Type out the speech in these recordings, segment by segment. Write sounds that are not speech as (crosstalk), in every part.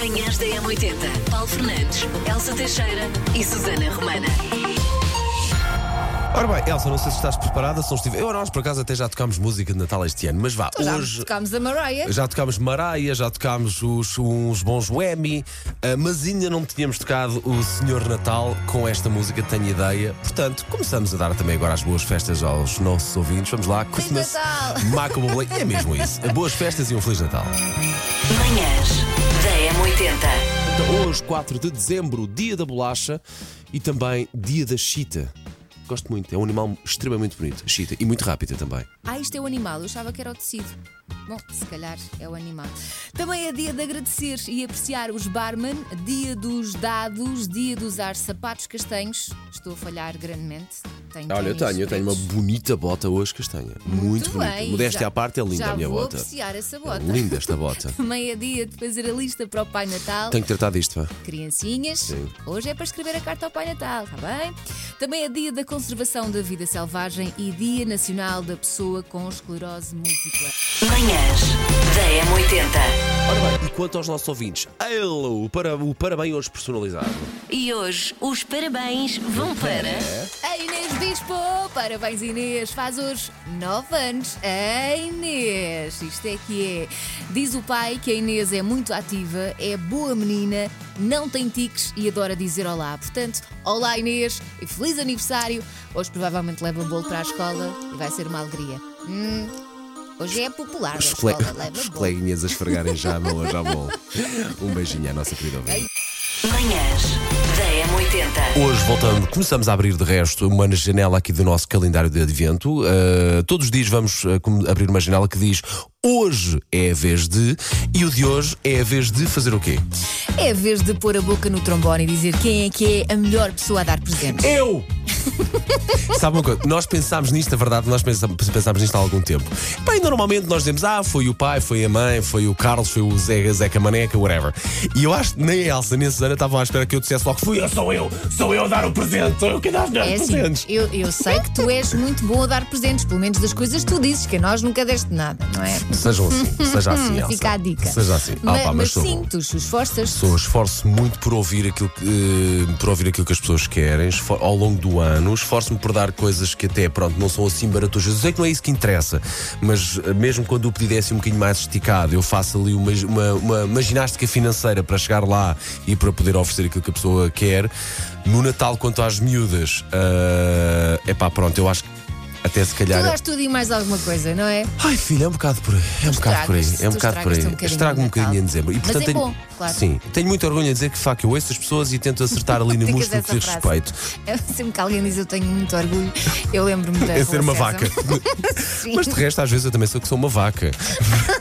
Manhãs da M80. Paulo Fernandes, Elsa Teixeira e Susana Romana. Ora bem, Elsa, não sei se estás preparada, se não estiver. Eu, nós, por acaso, até já tocámos música de Natal este ano, mas vá, Já hoje. tocámos a Mariah. Já tocámos Maraia, já tocámos os, uns bons Whammy, ah, mas ainda não tínhamos tocado o Senhor Natal com esta música, tenho ideia. Portanto, começamos a dar também agora as boas festas aos nossos ouvintes. Vamos lá, Christmas, Natal! Bublé, é mesmo isso. Boas festas e um Feliz Natal. Manhãs da M80. Então, hoje, 4 de dezembro, dia da bolacha e também dia da chita. Gosto muito, é um animal extremamente bonito, a chita, e muito rápida também. Ah, isto é o animal, eu achava que era o tecido. Bom, se calhar é o animal. Também é dia de agradecer e apreciar os barman, dia dos dados, dia de usar sapatos castanhos. Estou a falhar grandemente. Tenho Olha, eu tenho, eu tenho uma bonita bota hoje castanha. Muito, bonita. bem, Modéstia já- à parte, é linda já a minha vou bota. apreciar essa bota. Linda esta bota. (laughs) Também é dia de fazer a lista para o Pai Natal. Tenho que tratar disto, vá. Criancinhas, Sim. hoje é para escrever a carta ao Pai Natal, está bem? Também é dia da conservação da vida selvagem e Dia Nacional da Pessoa com Esclerose Múltipla. Manhãs da M80. Ora bem, e quanto aos nossos ouvintes, hello, para, o parabéns hoje personalizado. E hoje os parabéns vão para. A Inês Bispo! Parabéns, Inês! Faz hoje nove anos. A Inês! Isto é que é. Diz o pai que a Inês é muito ativa, é boa menina, não tem tiques e adora dizer olá. Portanto, olá Inês e feliz aniversário! Hoje provavelmente leva bolo para a escola e vai ser uma alegria. Hum, hoje é popular Os, cole- os coleguinhas a esfregarem já a mão hoje à bola. (laughs) Um beijinho à nossa querida ouvinte. Manhãs da M80. Hoje, voltando, começamos a abrir de resto uma janela aqui do nosso calendário de advento. Uh, todos os dias vamos uh, abrir uma janela que diz hoje é a vez de, e o de hoje é a vez de fazer o quê? É a vez de pôr a boca no trombone e dizer quem é que é a melhor pessoa a dar presentes. Eu! Sabe uma coisa? Nós pensámos nisto, a verdade, nós pensámos, pensámos nisto há algum tempo. Bem, normalmente nós dizemos, ah, foi o pai, foi a mãe, foi o Carlos, foi o Zé, Zeca Maneca, whatever. E eu acho que nem a Elsa nem a Susana estavam à espera que eu dissesse logo, fui eu, sou eu, sou eu a dar o presente, sou eu que dar os É assim, presentes. eu, eu sei que tu és muito bom a dar presentes, pelo menos das coisas que tu dizes, que a nós nunca deste nada, não é? Sejam assim, seja assim, (laughs) Elsa. Fica a dica. Seja assim. Ah, Ma- pá, mas mas sou sim, tu esforças. Sou, esforço muito por ouvir aquilo que, eh, por ouvir aquilo que as pessoas querem ao longo do ano. Esforço-me por dar coisas que até pronto não são assim baratujas. Eu sei que não é isso que interessa, mas eh, mesmo quando o pedido é assim um bocadinho mais esticado, eu faço ali uma, uma, uma- uma ginástica financeira para chegar lá e para poder oferecer aquilo que a pessoa quer. No Natal, quanto às miúdas, é pá, pronto, eu acho que até se Tu calhar. dás tudo e mais alguma coisa, não é? Ai, filha, é um bocado por aí. É um bocado por aí. É um tu bocado por aí. um bocadinho Estrago um no bocadinho em dezembro. E, Mas portanto, é tenho, bom, claro. Sim, tenho muito orgulho em dizer que, de facto, eu ouço as pessoas e tento acertar ali no (laughs) músculo que frase. respeito. É sempre que alguém diz eu tenho muito orgulho, eu lembro-me da. (laughs) É ser uma vaca. (laughs) Mas de resto, às vezes eu também sou que sou uma vaca.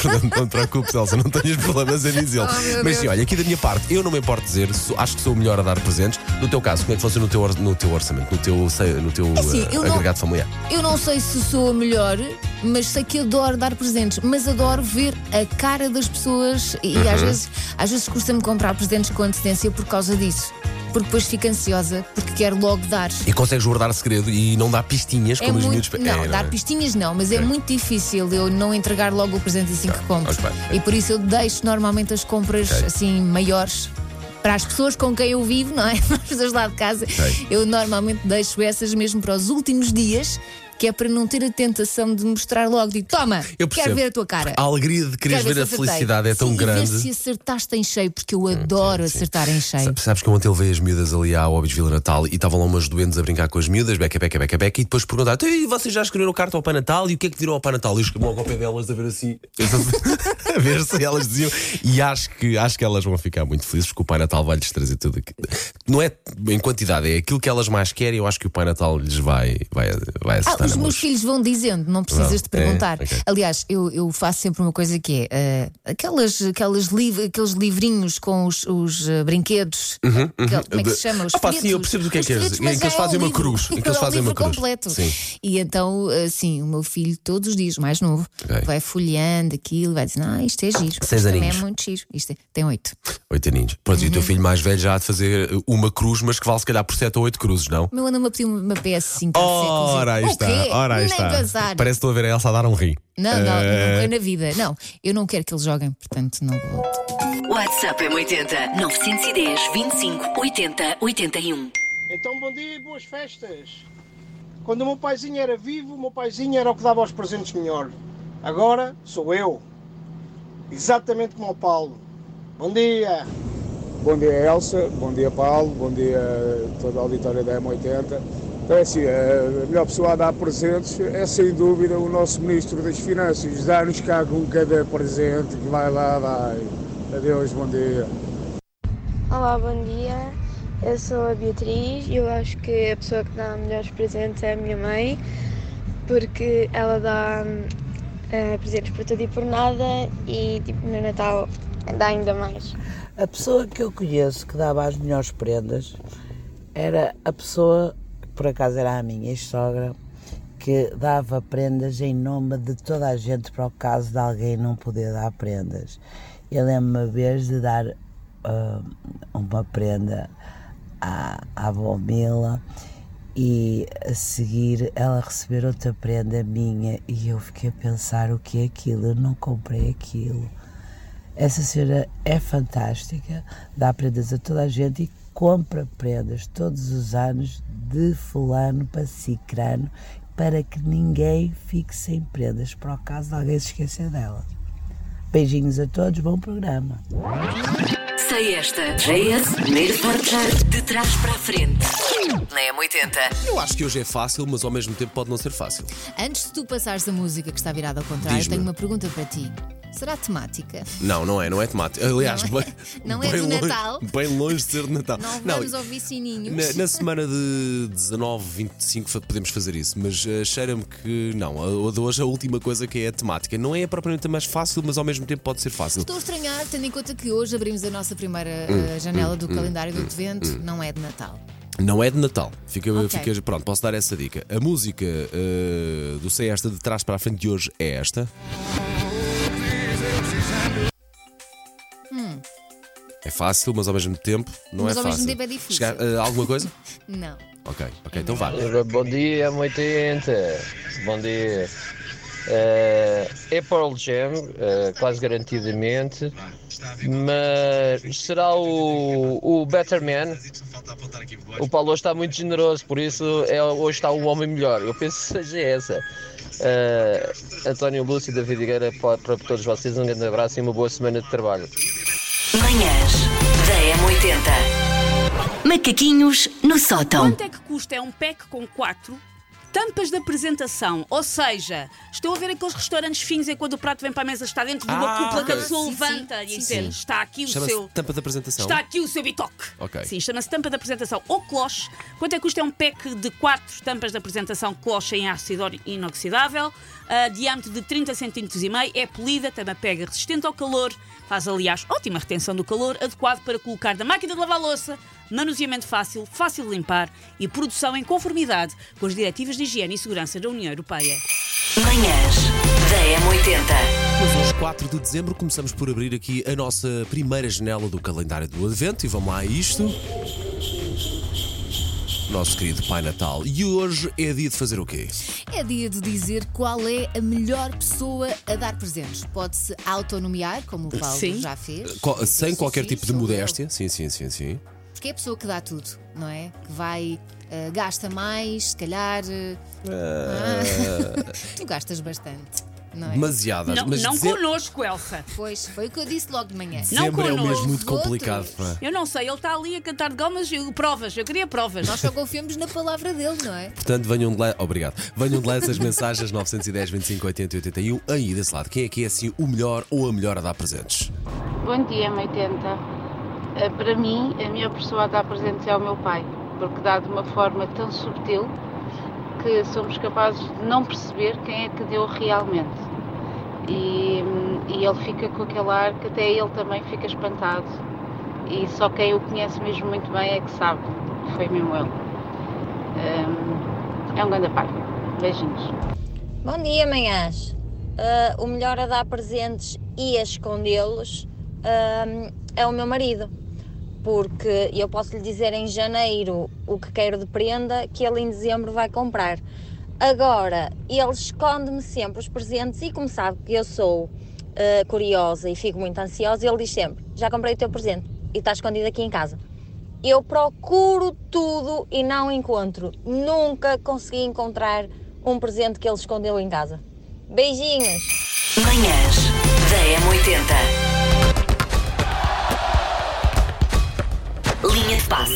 Portanto, não te preocupes, Elsa, não tenhas problemas em dizê-lo. Oh, Mas sim, olha, aqui da minha parte, eu não me importo dizer, sou- acho que sou o melhor a dar presentes. No teu caso, como é que funciona no teu, no teu orçamento, no teu, no teu assim, eh, eu não- agregado familiar? Não sei se sou a melhor, mas sei que adoro dar presentes, mas adoro ver a cara das pessoas e Uhum. às vezes, às vezes custa-me comprar presentes com antecedência por causa disso. Porque depois fico ansiosa, porque quero logo dar. E consegues guardar segredo e não dar pistinhas É como os muito, miúdos. não, É, dar é? pistinhas não, mas é muito difícil eu não entregar logo o presente assim que compro. ok. E por isso eu deixo normalmente as compras Ok. assim maiores para as pessoas com quem eu vivo, não é? (laughs) As pessoas lá de casa. Ok. Eu normalmente deixo essas mesmo para os últimos dias, que é para não ter a tentação de mostrar logo. Digo, toma, Eu quero ver a tua cara. A alegria de quereres Quero ver a felicidade é tão Sim, E grande. ver se acertaste em cheio, porque eu adoro acertar em cheio. Sa- Sabes que eu ontem levei as miúdas ali à Óbis Vila Natal e estavam lá umas doentes a brincar com as miúdas, beca, beca, beca, beca, e depois perguntaram: "Então, e vocês já escreveram carta ao Pai Natal? E o que é que viram ao Pai Natal? E eu escrevi logo ao pé delas a ver assim, (laughs) a ver se elas diziam. E acho que, acho que elas vão ficar muito felizes porque o Pai Natal vai-lhes trazer tudo aqui. Não é em quantidade, é aquilo que elas mais querem. Eu acho que o Pai Natal lhes vai, vai, vai Ah, os meus mousse. filhos vão dizendo, não precisas de perguntar. é, ok. Aliás, eu, eu faço sempre uma coisa que é eh, aquelas, aquelas liv aqueles livrinhos com os, os, eh, brinquedos. Aquel- Como é que se chama? Os Ah, pá, sim, eu percebo do que é que folhetos, Em mas que eles é um fazem uma cruz, em que eles É um fazem uma cruz. completo. Sim. E então, assim, o meu filho, todos os dias, mais novo, Ok. vai folheando aquilo, vai dizendo: Ah, isto é giro. Seis isto também é aninhos. muito giro. Isto é- tem oito. Oito aninhos. Pronto, e o teu Uhum. filho mais velho já há de fazer uma cruz, mas que vale se calhar por sete ou oito cruzes, não? O meu anda-me a pedir uma PS5 há Ora, aí está. É, ora aí nem está. pensar. Parece que estou a ver a Elsa a dar um rim. Não, não, Eh, nunca na vida. Não, eu não quero que eles joguem, portanto não vou. WhatsApp M80 910 25 80 81. Então, bom dia e boas festas. Quando o meu paizinho era vivo, o meu paizinho era o que dava os presentes melhor. Agora sou eu. Exatamente como o Paulo. Bom dia. Bom dia Elsa, bom dia Paulo, bom dia a toda a auditória da M80. Então é assim, a melhor pessoa a dar presentes é sem dúvida o nosso Ministro das Finanças. Dá-nos cá com cada presente que vai lá, vai. Adeus, bom dia. Olá, bom dia. Eu sou a Beatriz e eu acho que a pessoa que dá melhores presentes é a minha mãe, porque ela dá eh, presentes por tudo e por nada e tipo, no Natal dá ainda mais. A pessoa que eu conheço que dava as melhores prendas era a pessoa, por acaso era a minha ex-sogra, que dava prendas em nome de toda a gente para o caso de alguém não poder dar prendas. Eu lembro-me uma vez de dar ah, uma prenda à, à avó Mila e a seguir ela receber outra prenda minha e eu fiquei a pensar o que é aquilo, eu não comprei aquilo. Essa senhora é fantástica, dá prendas a toda a gente e compra prendas todos os anos de fulano para cicrano para que ninguém fique sem prendas para o caso de alguém se esquecer dela. Beijinhos a todos, bom programa. Sei esta. JS, primeiro forjar de trás para a frente. Na M80. Eu acho que hoje é fácil, mas ao mesmo tempo pode não ser fácil. Antes de tu passares a música que está virada ao contrário, tenho uma pergunta para ti. Será temática? Não, não é, não é temático. Aliás, Não é- bem, (laughs) não é bem de longe, Natal? Bem longe de ser de Natal. Não vamos ouvir sininhos. Na, na semana de 19, 25 fa- podemos fazer isso, mas eh, cheira-me que não. A, a de hoje a última coisa que é a temática. Não é propriamente a mais fácil, mas ao mesmo tempo pode ser fácil. Estou a estranhar, tendo em conta que hoje abrimos a nossa primeira Hum, eh, janela do calendário do advento, não é de Natal. Não é de Natal. Fica, Ok. fica- pronto, posso dar essa dica. A música eh, do Sei Esta de trás para a frente de hoje é esta. É fácil, mas ao mesmo tempo não Mas é ao mesmo fácil. tempo é difícil. Chegar- eh, alguma coisa? (laughs) Não. Ok, ok, então vá. Bom dia, 80. Bom dia. Eh, é Pearl Jam, eh, quase garantidamente, mas será o, o Better Man? O Paulo hoje está muito generoso, por isso é, hoje está o homem melhor. Eu penso que seja essa. Eh, António Lúcio e David Higueira, para, para todos vocês, um grande abraço e uma boa semana de trabalho. Manhãs da M80. Macaquinhos no sótão. Quanto é que custa? É um pack com quatro tampas de apresentação. Ou seja, estou a ver aqueles restaurantes finos em quando o prato vem para a mesa, está dentro de uma Ah, cúpula que a ok. pessoa Sim, levanta sim, e sim, diz: sim. está aqui o Chama-se seu. tampa de apresentação. Está aqui o seu bitoque. Ok. Sim, chama-se tampa de apresentação. Ou cloche. Quanto é que custa? É um pack de quatro tampas de apresentação cloche em ácido inoxidável, diâmetro de 30 cm e meio, é polida, tem uma pega resistente ao calor, faz aliás ótima retenção do calor, adequado para colocar na máquina de lavar louça, manuseamento fácil, fácil de limpar e produção em conformidade com as diretivas de higiene e segurança da União Europeia. Manhãs da M80. Mas hoje, 4 de dezembro, começamos por abrir aqui a nossa primeira janela do calendário do Advento e vamos lá a isto. Nosso querido Pai Natal. E hoje é dia de fazer o quê? É dia de dizer qual é a melhor pessoa a dar presentes. Pode-se autonomear, como o Paulo Sim. já fez. Co- sem qualquer sim, tipo de modéstia. Sim, sim, sim, sim. Porque é a pessoa que dá tudo, não é? Que vai, eh, gasta mais, se calhar. eh, ah, (laughs) tu gastas bastante, não é? Demasiadas. Não, mas não dizer- connosco, Elsa. Pois, foi o que eu disse logo de manhã. Não Dezembro é um mês connosco. muito complicado. Pá. Eu não sei, ele está ali a cantar de gomas e provas. Eu queria provas. Nós só confiamos na palavra dele, não é? Portanto, venham de lá. Obrigado. Venham de lá essas mensagens 910, 25, 80 e 81. Aí desse lado, quem é que é assim o melhor ou a melhor a dar presentes? Bom dia, M80. Eh, Para mim, a melhor pessoa a dar presentes é o meu pai, porque dá de uma forma tão subtil que somos capazes de não perceber quem é que deu realmente. E, hum, e ele fica com aquele ar que até ele também fica espantado. E só quem o conhece mesmo muito bem é que sabe foi mesmo ele. Hum, é um grande pai. Beijinhos. Bom dia, manhãs. Ah, o melhor a dar presentes e a escondê-los ah, é o meu marido. Porque eu posso lhe dizer em janeiro o que quero de prenda que ele em dezembro vai comprar. Agora, ele esconde-me sempre os presentes e como sabe que eu sou eh, curiosa e fico muito ansiosa, ele diz sempre, já comprei o teu presente e está escondido aqui em casa. Eu procuro tudo e não encontro. Nunca consegui encontrar um presente que ele escondeu em casa. Beijinhos! Manhãs da M80. Passe.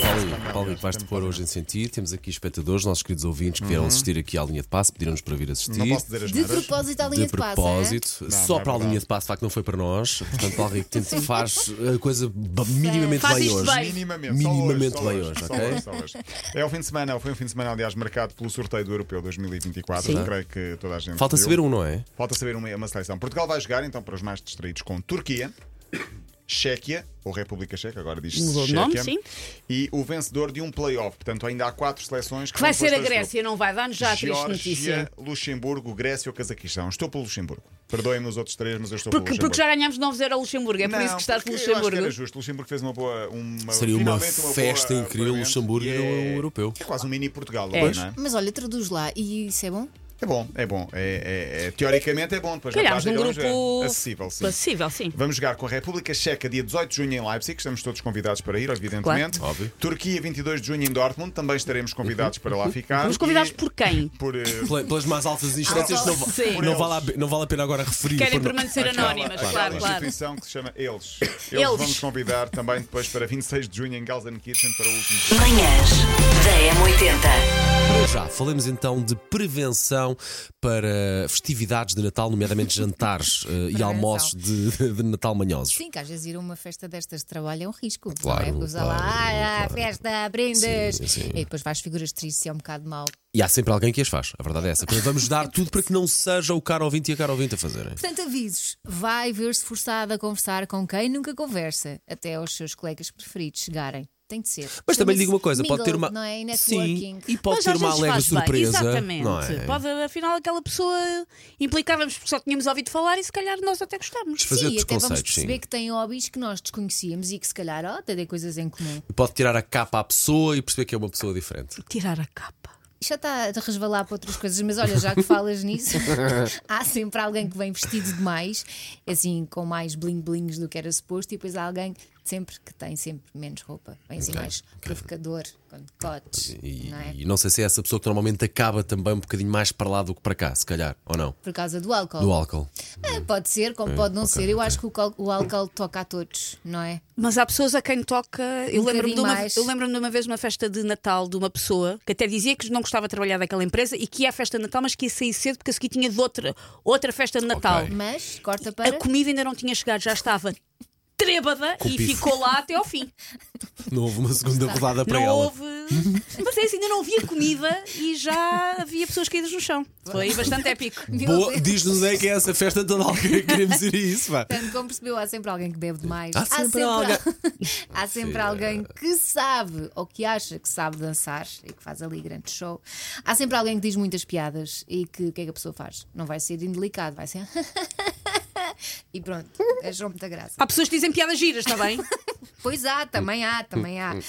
Paulo, vais-te pôr hoje em sentir. Temos aqui espectadores, nossos queridos ouvintes que vieram assistir aqui à linha de passe, pediram-nos para vir assistir. Não posso dizer as De neiras. propósito à linha de de, passe. propósito, Não, só não é para a verdade. linha de passe, de facto, não foi para nós. Portanto, Paulo Rico tenta- faz a coisa ba- minimamente Faz bem isto hoje. bem. Minimamente, Minimamente só hoje, bem só hoje, só ok? só hoje. É o fim de semana, foi um fim de semana, aliás, marcado pelo sorteio do Europeu 2024. Sim. Creio que toda a gente. Falta viu. saber um, não é? Falta saber uma, uma seleção. Portugal vai jogar, então, para os mais distraídos, com Turquia, Chequia, ou República Checa, agora diz-se Mudou Chequia, nome, sim. e o vencedor de um play-off. Portanto, ainda há quatro seleções que Que vai ser a Grécia, não vai dar-nos já a triste notícia. Luxemburgo, Grécia ou Cazaquistão. Estou pelo Luxemburgo. Perdoem-me os outros três, mas eu estou Porque, pelo Luxemburgo. porque já ganhámos 9-0 ao Luxemburgo, é por Não, isso que estás pelo eu acho que Luxemburgo. era justo. O Luxemburgo fez uma boa. Uma, Seria uma finalmente uma festa boa incrível. Luxemburgo o europeu. É quase um mini Portugal, É. não é? Mas olha, traduz lá. E isso é bom? É bom, é bom. É, é- é- teoricamente é bom. Depois na Calhámos num prática vamos grupo acessível, sim. acessível, sim. Vamos jogar com a República Checa dia 18 de junho em Leipzig, estamos todos convidados para ir, evidentemente. Claro. Óbvio. Turquia 22 de junho em Dortmund, também estaremos convidados para lá ficar. Fomos convidados E por quem? por Pela- Pelas mais altas instâncias, não, Sim. não vale a, não vale a pena agora referir. Querem não- permanecer anónimas, aquela claro, claro. instituição que se chama Eles. Eles, Eles. vamos convidar também depois para 26 de junho em Gelsenkirchen para o último. Manhãs da M80. Já, falemos então de prevenção para festividades de Natal, nomeadamente jantares (laughs) eh, e almoços de, de Natal manhosos. Sim, que às vezes ir a uma festa destas de trabalho é um risco. Claro, não é? Claro, lá, ah, claro. festa, brindes. Sim, sim. E depois vais figuras tristes e é um bocado mau. E há sempre alguém que as faz, a verdade é essa. Portanto, vamos dar tudo para que não seja o caro ouvinte e a caro ouvinte a fazerem. Portanto, avisos. Vai ver-se forçado a conversar com quem nunca conversa, até aos seus colegas preferidos chegarem. Tem de ser. Mas também lhe digo uma coisa, pode ter mingle, uma. Não é? E Sim, networking. e pode Mas ter uma alegre bem, surpresa. Exatamente. Não é? Pode, afinal, aquela pessoa implicávamos porque só tínhamos ouvido falar e se calhar nós até gostamos. Desfazer Sim, até vamos perceber sim. que têm hobbies que nós desconhecíamos e que se calhar oh, até tem coisas em comum. Pode tirar a capa à pessoa e perceber que é uma pessoa diferente. Tirar a capa. Já está a resvalar para outras coisas, mas olha, já que falas nisso, (laughs) há sempre alguém que vem vestido demais, assim, com mais bling-blings do que era suposto, e depois há alguém sempre que tem sempre menos roupa, vem assim Ok, mais provocador, decotes, E não é? e não sei se é essa pessoa que normalmente acaba também um bocadinho mais para lá do que para cá, se calhar, ou não? Por causa do álcool. Do álcool. É, pode ser, como pode não ok, ser. Eu ok. acho que o, o álcool toca a todos, não é? Mas há pessoas a quem toca. Eu Um lembro-me de, uma- eu lembro-me de uma vez uma festa de Natal de uma pessoa que até dizia que não gostava de trabalhar daquela empresa e que ia à festa de Natal, mas que ia sair cedo porque a seguir tinha de outra, outra festa de Natal. Ok. Mas, corta A para. comida ainda não tinha chegado, já estava trêbada Com e pife. ficou lá até ao fim. Não houve uma segunda rodada para não ela. houve. Mas é assim, ainda não havia comida e já havia pessoas caídas no chão. Foi bastante épico. Boa, diz-nos aí que é essa festa toda alguém queremos ir a isso, vá. Portanto, como percebeu, há sempre alguém que bebe demais. Há sempre alguém. (laughs) há sempre alguém que sabe ou que acha que sabe dançar e que faz ali grande show. Há sempre alguém que diz muitas piadas e que o que é que a pessoa faz? Não vai ser indelicado, vai ser. E pronto, achou muita graça. Há pessoas que dizem piadas giras, está bem? (laughs) Pois há, também há, também há. (laughs)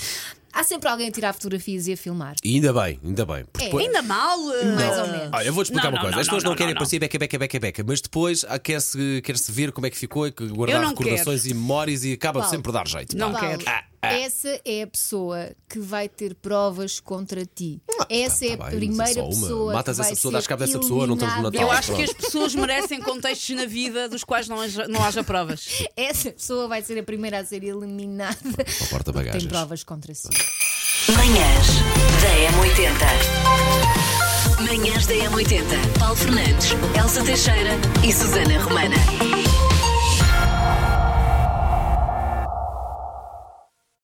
Há sempre alguém a tirar fotografias e a filmar. E ainda bem, ainda bem. É. depois- Ainda mal. Mais ou menos. Ah, eu vou-te explicar Não, uma não, coisa. não, As pessoas não, não, querem não, aparecer beca, beca, beca, beca, mas depois quer-se quer -se ver como é que ficou e que guardar não recordações e memórias e acaba Paulo, sempre por dar jeito. Não quero. Ah, ah. Essa é a pessoa que vai ter provas contra ti. Essa é tá a bem, é primeira uma. pessoa. Matas que essa pessoa, dás cabo dessa pessoa, não estamos no. Natal. Eu acho que pronto. as pessoas merecem contextos na vida dos quais não haja, não haja provas. (laughs) Essa pessoa vai ser a primeira a ser eliminada. Para o porta-bagagens. Tem provas contra si. Manhãs da M80. Manhãs da M80. Paulo Fernandes, Elsa Teixeira e Susana Romana.